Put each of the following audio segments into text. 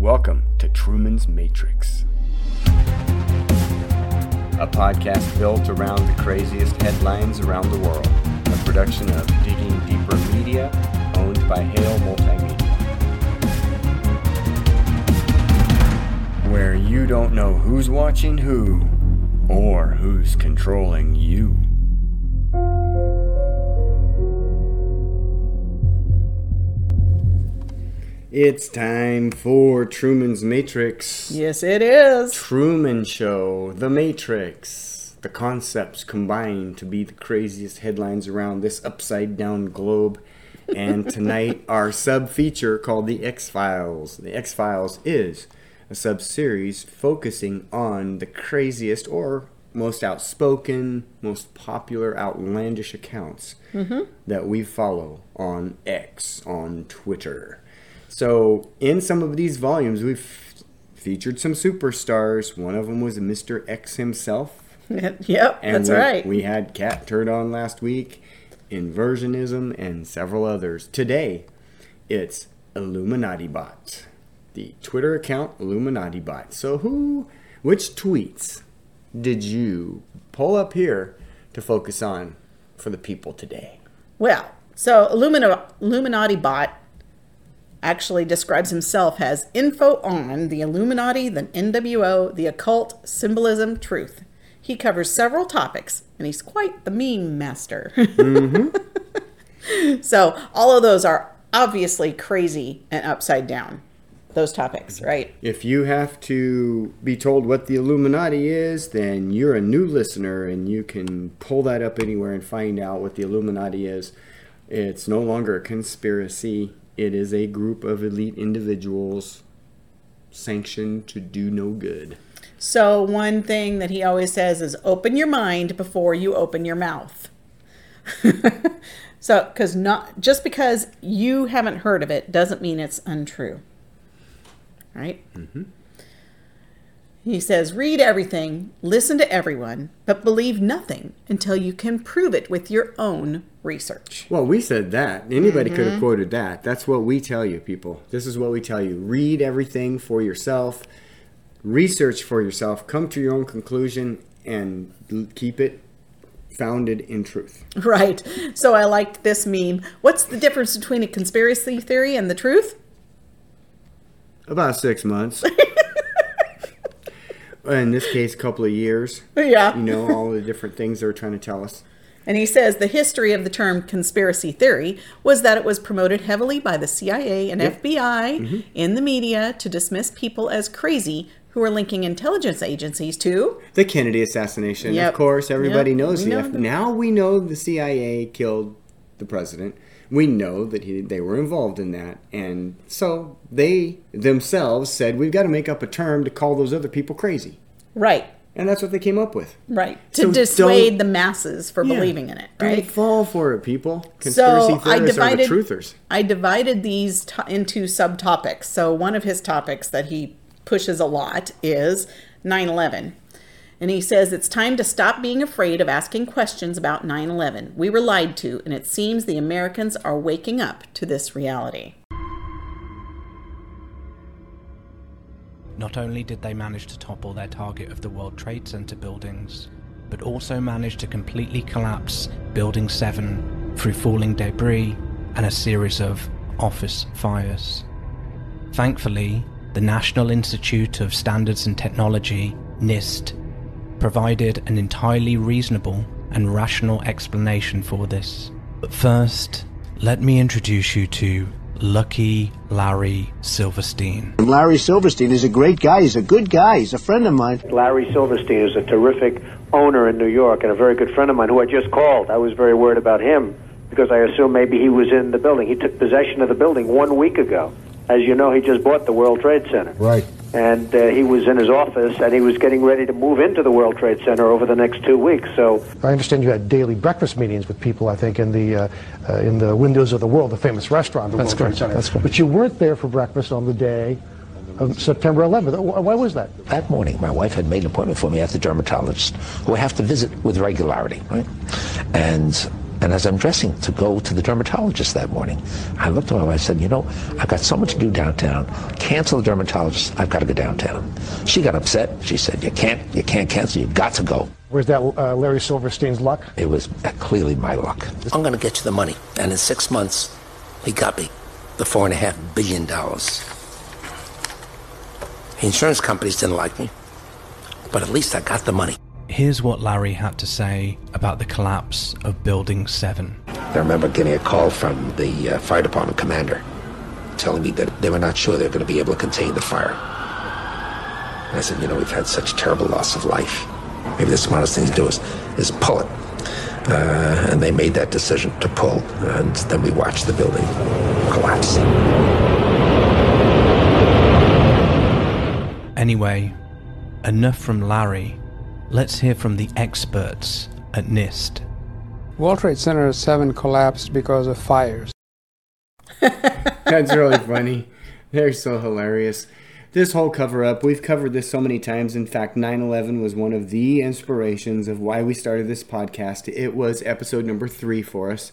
Welcome to Truman's Matrix, a podcast built around the craziest headlines around the world. A production of Digging Deeper Media, owned by Hale Multimedia. Where you don't know who's watching who, or who's controlling you. It's time for Truman's Matrix. Yes, it is. Truman Show, The Matrix. The concepts combine to be the craziest headlines around this upside down globe. And tonight, our sub feature called The X Files. The X Files is a sub series focusing on the craziest or most outspoken, most popular, outlandish accounts mm-hmm. that we follow on X, on Twitter. So, in some of these volumes, we've featured some superstars. One of them was Mr. X himself. yep, And that's we, right. We had Catturd on last week, Inversionism, and several others. Today, it's Illuminati Bot, the Twitter account Illuminati Bot. So, who, which tweets did you pull up here to focus on for the people today? well, so Illumina- Illuminati bot actually describes himself as info on the Illuminati, the NWO, the occult, symbolism, truth. He covers several topics, and he's quite the meme master. so all of those are obviously crazy and upside down. Those topics, right? If you have to be told what the Illuminati is, then you're a new listener and you can pull that up anywhere and find out what the Illuminati is. It's no longer a conspiracy, it is a group of elite individuals sanctioned to do no good. So one thing that he always says is open your mind before you open your mouth. so cuz not just because you haven't heard of it doesn't mean it's untrue. Right? Mm-hmm. He says read everything, listen to everyone, but believe nothing until you can prove it with your own research. Well, we said that. Anybody could have Mm-hmm. quoted that. That's what we tell you, people. This is what we tell you. Read everything for yourself, research for yourself, come to your own conclusion, and keep it founded in truth. Right. So I liked this meme. What's the difference between a conspiracy theory and the truth? About six months. In this case, a couple of years. Yeah. You know, all the different things they're trying to tell us. And he says the history of the term conspiracy theory was that it was promoted heavily by the CIA and FBI mm-hmm. in the media to dismiss people as crazy who were linking intelligence agencies to. The Kennedy assassination, Yep. of course, everybody Yep, knows we the know F- Now we know the CIA killed the president. We know that he, they were involved in that. And so they themselves said, we've got to make up a term to call those other people crazy. Right. And that's what they came up with. Right. To So dissuade the masses for Yeah. believing in it. Don't Right. fall for it, people. Conspiracy So I theorists divided. are the truthers. I divided these to, into subtopics. So one of his topics that he pushes a lot is 9/11, and he says it's time to stop being afraid of asking questions about 9/11. We were lied to, and it seems the Americans are waking up to this reality. Not only did they manage to topple their target of the World Trade Center buildings, but also managed to completely collapse Building 7 through falling debris and a series of office fires. Thankfully, the National Institute of Standards and Technology, NIST, provided an entirely reasonable and rational explanation for this. But first, let me introduce you to Lucky Larry Silverstein. Larry Silverstein is a great guy. He's a good guy. He's a friend of mine. Larry Silverstein is a terrific owner in New York and a very good friend of mine who I just called. I was very worried about him because I assumed maybe he was in the building. He took possession of the building one week ago. As you know, he just bought the World Trade Center. Right. And uh, he was in his office and he was getting ready to move into the World Trade Center over the next two weeks. So I understand you had daily breakfast meetings with people, I think, in the uh, uh, in the Windows of the World, the famous restaurant, the That's World Trade correct. Center. That's correct. But you weren't there for breakfast on the day of September 11th. Why was that? That morning, my wife had made an appointment for me at the dermatologist, who I have to visit with regularity, right? And And as I'm dressing to go to the dermatologist that morning, I looked at my wife and said, you know, I've got so much to do downtown. Cancel the dermatologist. I've got to go downtown. She got upset. She said, you can't, you can't cancel. You've got to go. Where's that uh, Larry Silverstein's luck? It was clearly my luck. I'm going to get you the money. And in six months, he got me the four and a half billion dollars. The insurance companies didn't like me, but at least I got the money. Here's what Larry had to say about the collapse of Building 7. I remember getting a call from the uh, fire department commander telling me that they were not sure they were going to be able to contain the fire. And I said, you know, we've had such terrible loss of life. Maybe the smartest thing to do is, is pull it. Uh, and they made that decision to pull, and then we watched the building collapse. Anyway, enough from Larry. Let's hear from the experts at NIST. World Trade Center 7 collapsed because of fires. That's really funny. They're so hilarious. This whole cover up, we've covered this so many times. In fact, 9 11 was one of the inspirations of why we started this podcast. It was episode number three for us.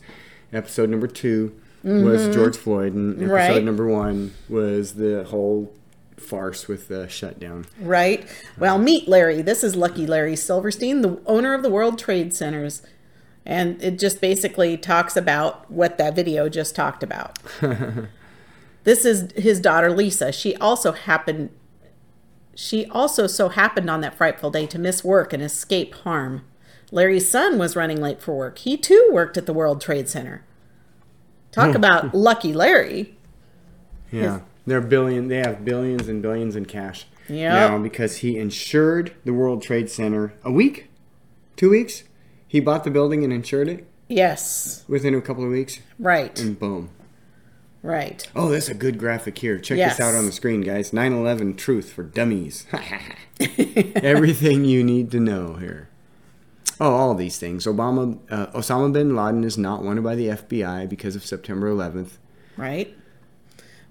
Episode number 2 was mm-hmm. George Floyd, and episode Right. number one was the whole farce with the shutdown. Right. Well, meet Larry. This is Lucky Larry Silverstein, the owner of the World Trade Centers. And it just basically talks about what that video just talked about. this is his daughter Lisa. She also happened she also so happened on that frightful day to miss work and escape harm. Larry's son was running late for work. He too worked at the World Trade Center. Talk about Lucky Larry. Yeah, they're billion. They have billions and billions in cash Yep. now because he insured the World Trade Center a week, two weeks. He bought the building and insured it Yes. within a couple of weeks, Right. and boom. Right. Oh, that's a good graphic here. Check Yes. this out on the screen, guys. 9/11 Truth for Dummies. Everything you need to know here. Oh, all these things. Obama, uh, Osama bin Laden is not wanted by the FBI because of September 11th. Right.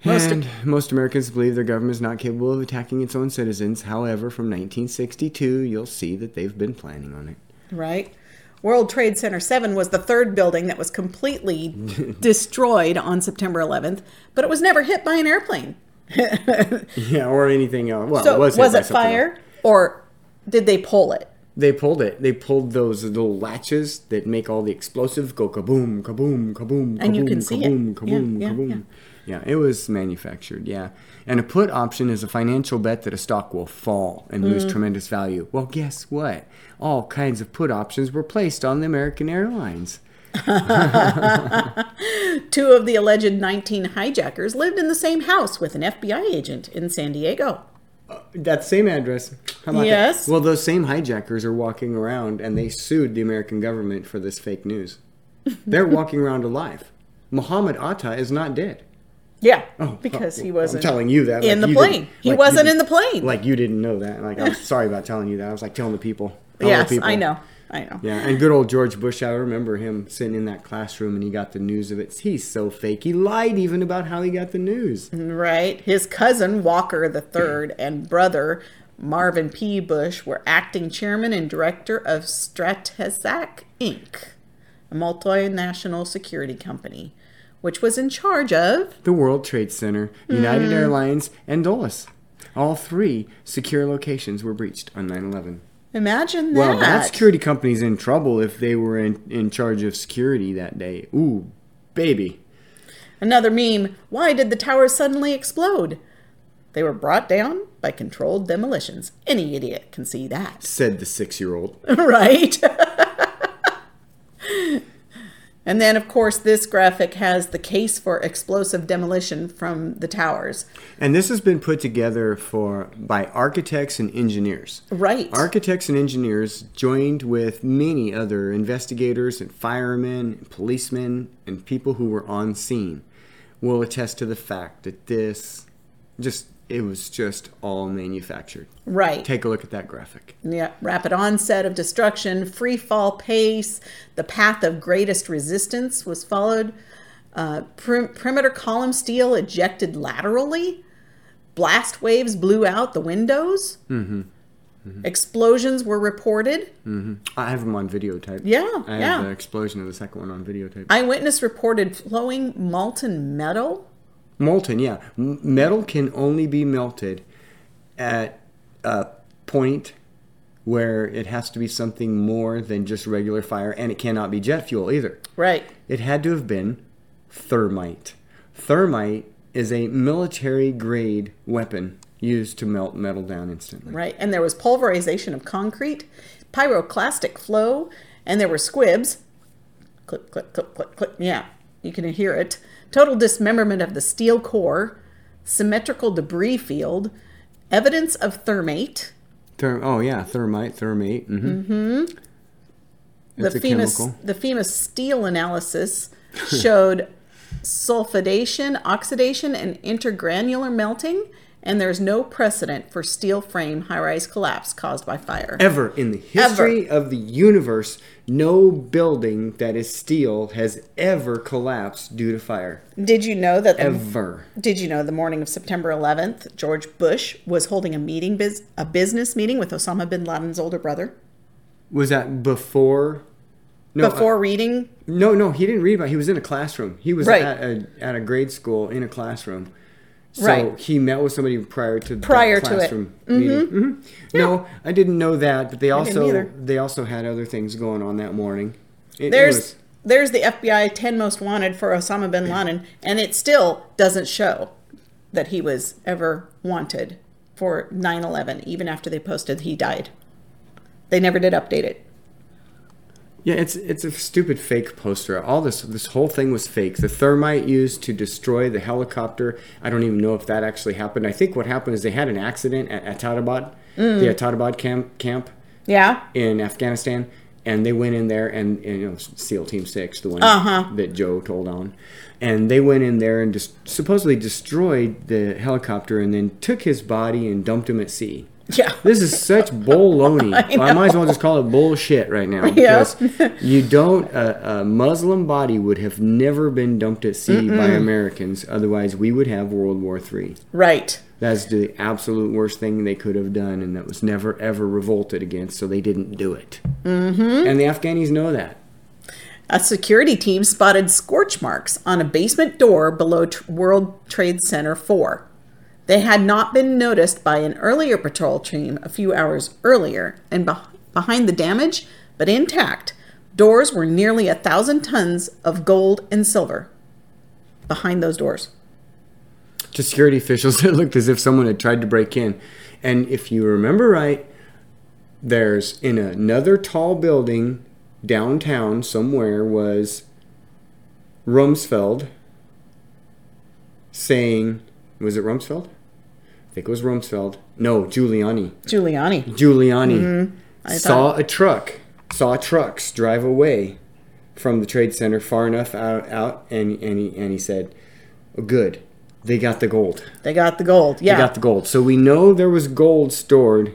Most- and most Americans believe their government is not capable of attacking its own citizens. However, from 1962, you'll see that they've been planning on it. right? World Trade Center 7 was the third building that was completely destroyed on September 11th, but it was never hit by an airplane. Yeah, or anything else. Well, so it was, was, it fire else. or did they pull it? They pulled it. They pulled those little latches that make all the explosive go kaboom, kaboom, kaboom, kaboom, And you can see it. kaboom, kaboom, Yeah, yeah, kaboom. yeah. Yeah, it was manufactured. Yeah, and a put option is a financial bet that a stock will fall and Mm. lose tremendous value. Well, guess what? All kinds of put options were placed on the American Airlines. Two of the alleged 19 hijackers lived in the same house with an FBI agent in San Diego. That same address. About that? Yes. Well, those same hijackers are walking around and they sued the American government for this fake news. They're walking around alive. Muhammad Atta is not dead. Yeah, Oh, oh because oh, he I'm wasn't telling you that in like the plane. He like wasn't in the plane. Like you didn't know that. Like I'm sorry about telling you that. I was like telling the people. The yes, people. I know. I know. Yeah, and good old George Bush. I remember him sitting in that classroom and he got the news of it. He's so fake. He lied even about how he got the news. Right. His cousin Walker the Third and brother Marvin P. Bush were acting chairman and director of Stratesec Inc., a multinational security company, which was in charge of The World Trade Center, United hmm. Airlines, and Dulles. All three secure locations were breached on 9/11. imagine that. Well, that security company's in trouble if they were in, in charge of security that day. Ooh, baby. Another meme. Why did the towers suddenly explode? They were brought down by controlled demolitions. Any idiot can see that. Said the six-year-old. right? and then, of course, this graphic has the case for explosive demolition from the towers. And this has been put together for by architects and engineers. Right. Architects and engineers joined with many other investigators and firemen, and policemen, and people who were on scene will attest to the fact that this just it was just all manufactured. right. Take a look at that graphic. yeah. Rapid onset of destruction, free fall pace, the path of greatest resistance was followed. Uh, per- perimeter column steel ejected laterally. Blast waves blew out the windows. Mm-hmm. Mm-hmm. Explosions were reported. Mm-hmm. I have them on videotape. Yeah, I have yeah. the explosion of the second one on videotape. Eyewitness reported flowing molten metal. Molten, yeah. M- metal can only be melted at a point where it has to be something more than just regular fire, and it cannot be jet fuel either. Right. It had to have been thermite. Thermite is a military grade weapon used to melt metal down instantly. Right. And there was pulverization of concrete, pyroclastic flow, and there were squibs. Clip, clip, clip, clip, clip. Yeah, you can hear it. Total dismemberment of the steel core, symmetrical debris field, evidence of thermate. Therm- oh yeah, thermite, thermate. hmm Mm-hmm. The famous chemical. the famous steel analysis showed sulfidation, oxidation, and intergranular melting, and there's no precedent for steel frame high-rise collapse caused by fire. Ever in the history of the universe, no building that is steel has ever collapsed due to fire. Did you know that the, Ever. Did you know the morning of September 11th, George Bush was holding a meeting, biz, a business meeting with Osama bin Laden's older brother Was that before? No, before uh, reading? no, no. He didn't read about. it. He was in a classroom. He was Right. at a at a grade school in a classroom. So Right. he met with somebody prior to that Prior to it. classroom meeting. Mhm. No, I didn't know that, but they also they also had other things going on that morning. It- it There's was- there's the FBI 10 most wanted for Osama bin Laden, and it still doesn't show that he was ever wanted for 9/11, even after they posted he died. They never did update it. Yeah, it's it's a stupid fake poster. All this this whole thing was fake. The thermite used to destroy the helicopter. I don't even know if that actually happened. I think what happened is they had an accident at Abbottabad, Mm. the Abbottabad camp camp Yeah. in Afghanistan, and they went in there and, and you know SEAL Team Six, the one Uh-huh. that Joe told on, and they went in there and just supposedly destroyed the helicopter and then took his body and dumped him at sea. Yeah. This is such baloney. I I, might as well just call it bullshit right now. Yeah. Because you don't, a, a Muslim body would have never been dumped at sea by Americans. Otherwise, we would have World War III. Right. That's the absolute worst thing they could have done, and that was never ever revolted against, so they didn't do it. Mm-hmm. And the Afghanis know that. A security team spotted scorch marks on a basement door below World Trade Center 4. They had not been noticed by an earlier patrol team a few hours earlier, and beh behind the damage, but intact, doors were nearly a thousand tons of gold and silver. Behind those doors. to security officials, it looked as if someone had tried to break in. And if you remember right, there's in another tall building downtown somewhere was Rumsfeld saying, was it Rumsfeld? I think it was Rumsfeld. No, Giuliani. Giuliani. Giuliani I saw a truck, saw trucks drive away from the trade center far enough out, out and, and, he, and he said, "Oh, good, they got the gold. They got the gold. Yeah. They got the gold. So we know there was gold stored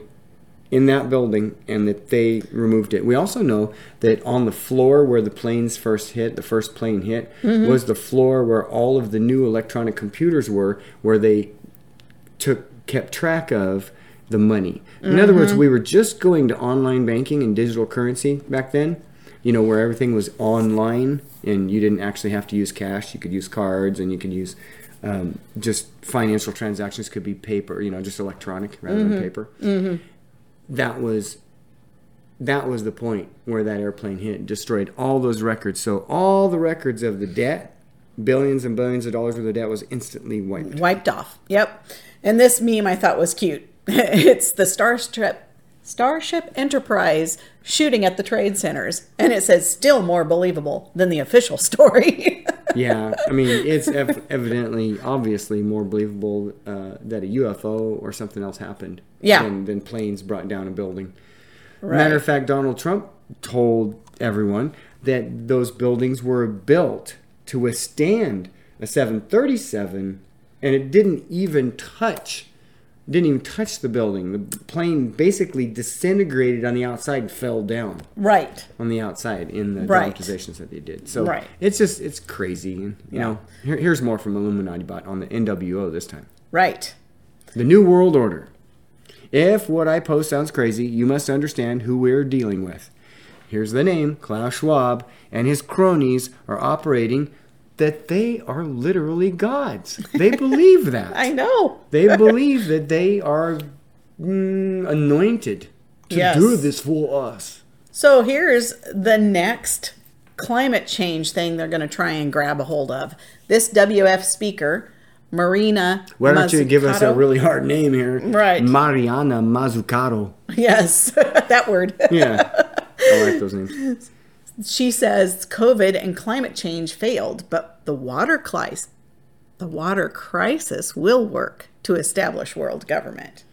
in that building and that they removed it. We also know that on the floor where the planes first hit, the first plane hit, Mm-hmm. was the floor where all of the new electronic computers were, where they took kept track of the money. In other Mm-hmm. words, we were just going to online banking and digital currency back then. You know, where everything was online and you didn't actually have to use cash. You could use cards and you could use um, just financial transactions could be paper. You know, just electronic rather Mm-hmm. than paper. That was that was the point where that airplane hit, destroyed all those records. So all the records of the debt, billions and billions of dollars worth of debt, was instantly wiped. wiped off. Yep. And this meme I thought was cute. it's the Starship Starship Enterprise shooting at the trade centers, and it says still more believable than the official story. yeah, I mean, it's ev- evidently, obviously, more believable uh, that a UFO or something else happened Yeah. than, than planes brought down a building. Matter of fact, Donald Trump told everyone that those buildings were built to withstand a 737, and it didn't even touch. Didn't even touch the building. The plane basically disintegrated on the outside and fell down right. on the outside in the Right. dramatizations that they did. So Right. it's just it's crazy. And, you know, here, here's more from Illuminati Bot on the NWO this time. Right. The New World Order. If what I post sounds crazy, you must understand who we're dealing with. Here's the name Klaus Schwab and his cronies are operating that they are literally gods. They believe that. I know. They believe that they are mm, anointed to Yes. do this for us. So here's the next climate change thing they're going to try and grab a hold of. This WEF speaker, Marina. Why don't you give us a really hard name here? Right. Mariana Mazzucato. Yes, that word. Yeah. I like those names. She says COVID and climate change failed, but the water crisis, the water crisis will work to establish world government.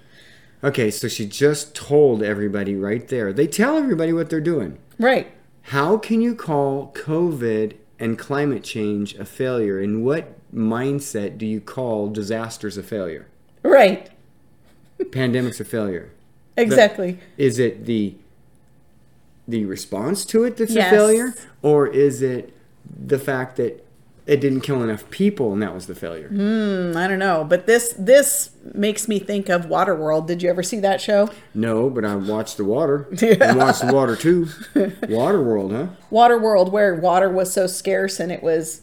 Okay, so she just told everybody right there. They tell everybody what they're doing. Right. How can you call COVID and climate change a failure? In what mindset do you call disasters a failure? Right. Pandemics a failure? Exactly. Is it the the response to it that's Yes. a failure, or is it the fact that it didn't kill enough people and that was the failure? Mm, I don't know, but this this makes me think of Waterworld. Did you ever see that show? No, but I watched the water. I watched the water too. Waterworld, huh? Waterworld, where water was so scarce and it was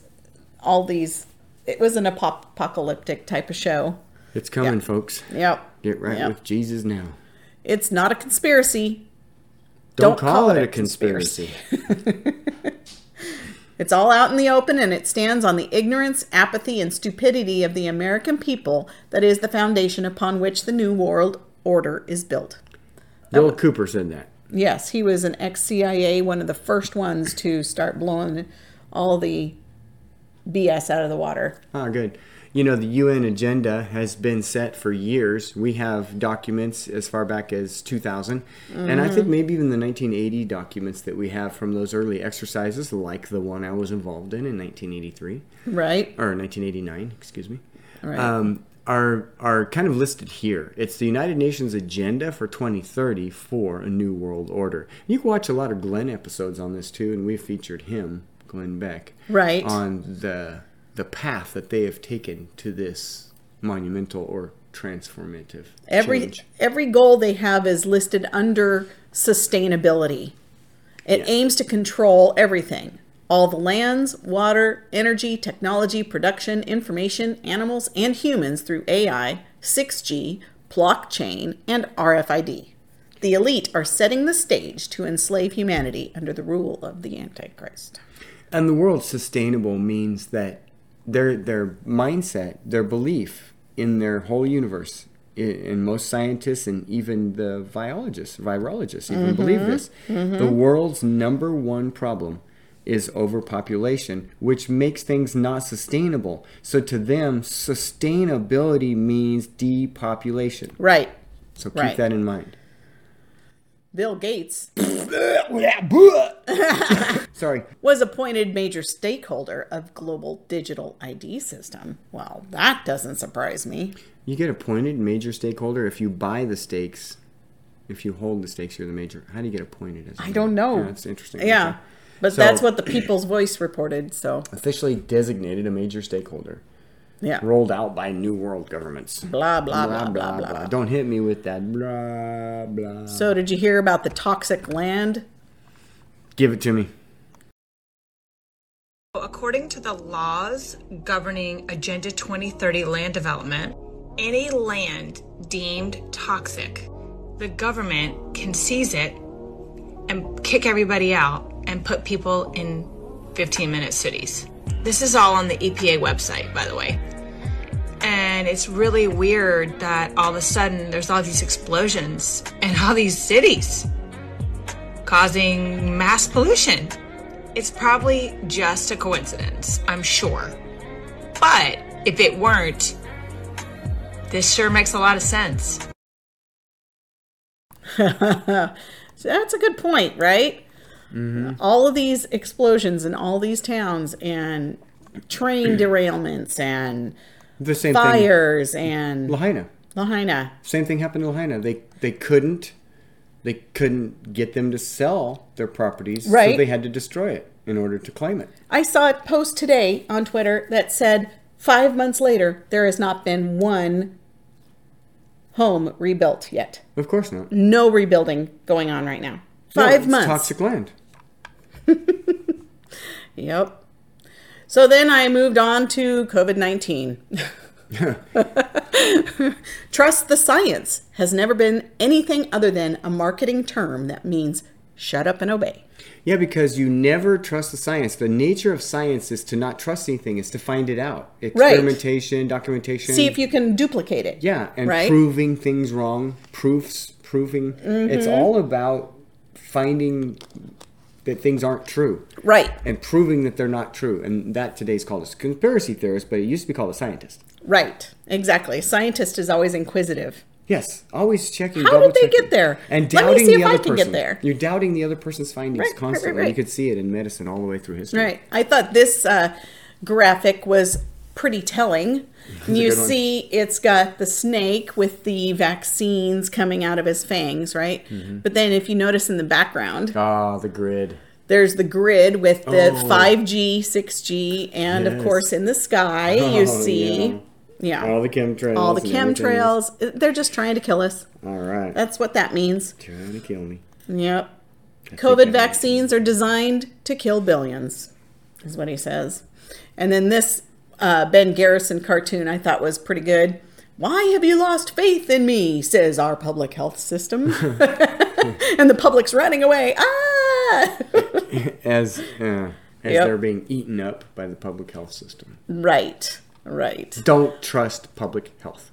all these. It was an apocalyptic type of show. It's coming, Yeah. folks. Yep. Get right Yep. with Jesus now. It's not a conspiracy. Don't, call, it a conspiracy. It's all out in the open and it stands on the ignorance, apathy, and stupidity of the American people that is the foundation upon which the New World Order is built. Bill Cooper's in that. Yes, he was an ex CIA, one of the first ones to start blowing all the BS out of the water. Ah, good. You know, the UN agenda has been set for years. We have documents as far back as 2000. And I think maybe even the 1980 documents that we have from those early exercises, like the one I was involved in in 1983, Right? or 1989, excuse me, Right. um, are, are kind of listed here. It's the United Nations agenda for 2030 for a new world order. You can watch a lot of Glenn episodes on this too, and we've featured him, Glenn Beck Right. on the the path that they have taken to this monumental or transformative Every change. every goal they have is listed under sustainability. It Yeah. aims to control everything. All the lands, water, energy, technology, production, information, animals, and humans through AI, 6G, blockchain, and RFID. The elite are setting the stage to enslave humanity under the rule of the Antichrist. And the word sustainable means that their their mindset, their belief in their whole universe, and most scientists and even the biologists, virologists even mm-hmm. believe this. Mm-hmm. The world's number one problem is overpopulation, which makes things not sustainable. So to them, sustainability means depopulation. Right. So keep Right. that in mind. Bill Gates Sorry. was appointed major stakeholder of global digital ID system. Well, that doesn't surprise me. You get appointed major stakeholder if you buy the stakes. If you hold the stakes, you're the major. How do you get appointed as? a I don't know. Yeah, that's interesting. Yeah. Okay. But So- that's what the People's Voice reported, so Officially designated a major stakeholder, yeah. rolled out by New World governments. Blah blah blah blah blah. Don't hit me with that blah blah. So did you hear about the toxic land? Give it to me. According to the laws governing Agenda 2030 land development, any land deemed toxic, the government can seize it and kick everybody out and put people in 15 minute cities. This is all on the EPA website, by the way. And it's really weird that all of a sudden there's all these explosions in all these cities causing mass pollution. It's probably just a coincidence, I'm sure. But if it weren't, this sure makes a lot of sense. So that's a good point, right? Mm-hmm. All of these explosions in all these towns and train derailments and The same fires and. Lahaina. Lahaina. Same thing happened to Lahaina. They they couldn't they couldn't get them to sell their properties, right. so they had to destroy it in order to claim it. I saw a post today on Twitter that said five months later there has not been one home rebuilt yet. Of course not. No rebuilding going on right now. Five it's months. Toxic land. Yep. So then I moved on to COVID 19. Trust the science has never been anything other than a marketing term that means shut up and obey. Yeah, because you never trust the science. The nature of science is to not trust anything, is to find it out. Experimentation, documentation. See if you can duplicate it. Yeah, and right? proving things wrong, proofs, proving. It's Mhm. all about finding that things aren't true. Right. And proving that they're not true. And that today's called a conspiracy theorist, but it used to be called a scientist. Right. Exactly. Scientist is always inquisitive. Yes, always checking. How did they checking. get there? And Let me doubting see the if I other can get person. there. You're doubting the other person's findings Right, right, right, constantly. right. You could see it in medicine all the way through history. Right. I thought this uh, graphic was pretty telling. You see, it's got the snake with the vaccines coming out of his fangs, right? Mhm. But then, if you notice in the background, Ah, the grid. there's the grid with the Oh. 5G, 6G, and of course, in the sky, you Oh, see, yeah, All the chemtrails. all the chemtrails. They're just trying to kill us. All right. That's what that means. Trying to kill me. Yep. think COVID vaccines are designed to kill billions, is what he says. And then this uh, Ben Garrison cartoon I thought was pretty good. Why have you lost faith in me? Says our public health system. and the public's running away. Ah! as uh, as Yep. they're being eaten up by the public health system. right, right. Don't trust public health.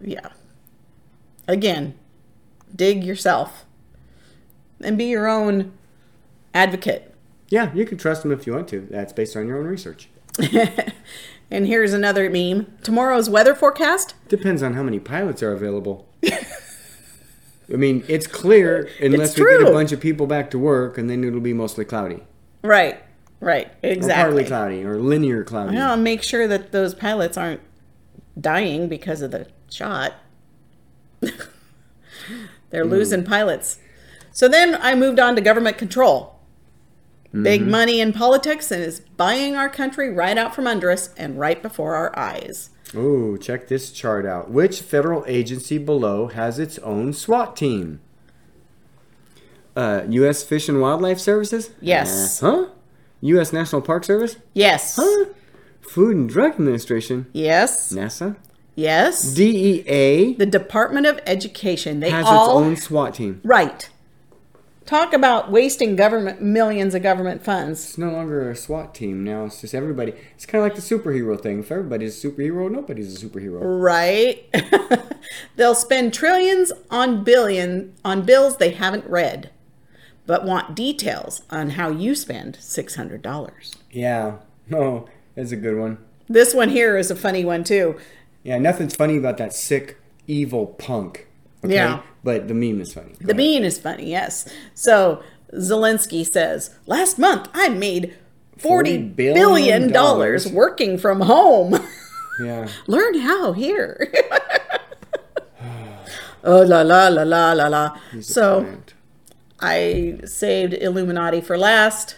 Yeah. Again, dig yourself and be your own advocate. Yeah, you can trust them if you want to. That's based on your own research. And here's another meme. Tomorrow's weather forecast Depends on how many pilots are available. I mean, it's clear unless It's we get a true. bunch of people back to work, and then it'll be mostly cloudy, Right, right, or partly exactly. cloudy, or linear cloudy. Well, make sure that those pilots aren't dying because of the shot. They're Hmm. losing pilots. So then I moved on to government control. Big Mhm. money in politics and is buying our country right out from under us and right before our eyes. Ooh, check this chart out. Which federal agency below has its own SWAT team? Uh, U.S. Fish and Wildlife Services? Yes. Uh, huh? U.S. National Park Service? Yes. Huh? Food and Drug Administration? Yes. NASA? Yes. DEA The Department of Education. They has all its own SWAT team. right. Talk about wasting government millions of government funds. It's no longer a SWAT team now. It's just everybody. It's kind of like the superhero thing. If everybody's a superhero, nobody's a superhero. Right. They'll spend trillions on billion on bills they haven't read, but want details on how you spend six hundred dollars. Yeah. No, oh, that's a good one. This one here is a funny one too. Yeah, nothing's funny about that sick, evil punk. Okay? Yeah. But the meme is funny. The meme is funny, yes. So Zelensky says, last month I made forty $40 billion billion dollars working from home. Yeah. Learn how here. oh la la la la la la. So. I saved Illuminati for last.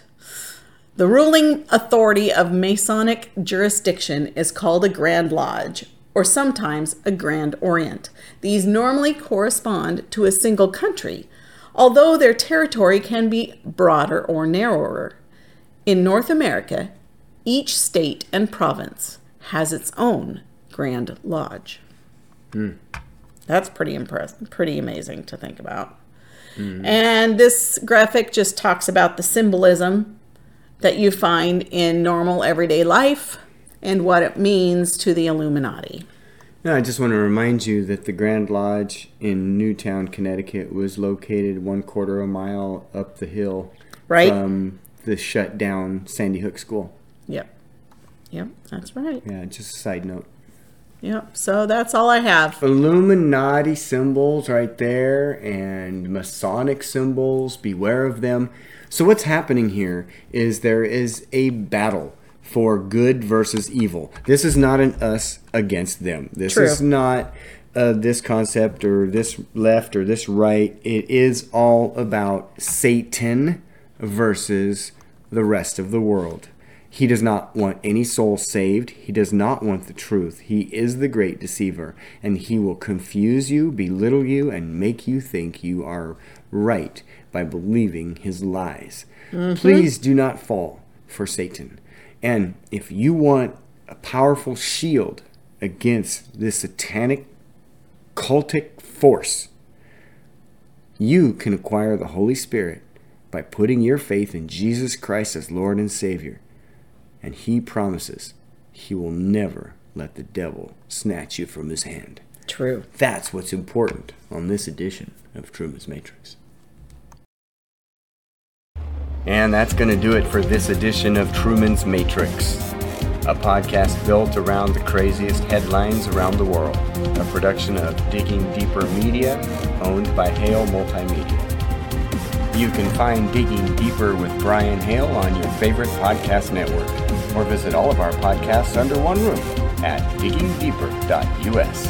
The ruling authority of Masonic jurisdiction is called a Grand Lodge, or sometimes a Grand Orient. These normally correspond to a single country, although their territory can be broader or narrower. In North America, each state and province has its own Grand Lodge. Hmm. That's pretty impressive, pretty amazing to think about. And this graphic just talks about the symbolism that you find in normal everyday life and what it means to the Illuminati. No, I just want to remind you that the Grand Lodge in Newtown, Connecticut was located one quarter of a mile up the hill Right. from the shut down Sandy Hook School. Yep. Yep, that's right. Yeah, just a side note. Yep. So that's all I have. Illuminati symbols right there and Masonic symbols, beware of them. So, what's happening here is there is a battle for good versus evil. This is not an us against them. This True. is not uh, this concept or this left or this right. It is all about Satan versus the rest of the world. He does not want any soul saved. He does not want the truth. He is the great deceiver, and he will confuse you, belittle you, and make you think you are right by believing his lies. Please do not fall for Satan. And if you want a powerful shield against this satanic cultic force, you can acquire the Holy Spirit by putting your faith in Jesus Christ as Lord and Savior. And He promises He will never let the devil snatch you from His hand. True. That's what's important on this edition of Truman's Matrix. And that's going to do it for this edition of Truman's Matrix, a podcast built around the craziest headlines around the world, a production of Digging Deeper Media, owned by Hale Multimedia. You can find Digging Deeper with Brian Hale on your favorite podcast network, or visit all of our podcasts under one roof at diggingdeeper.us.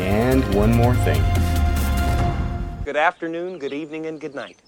And one more thing. Good afternoon, good evening, and good night.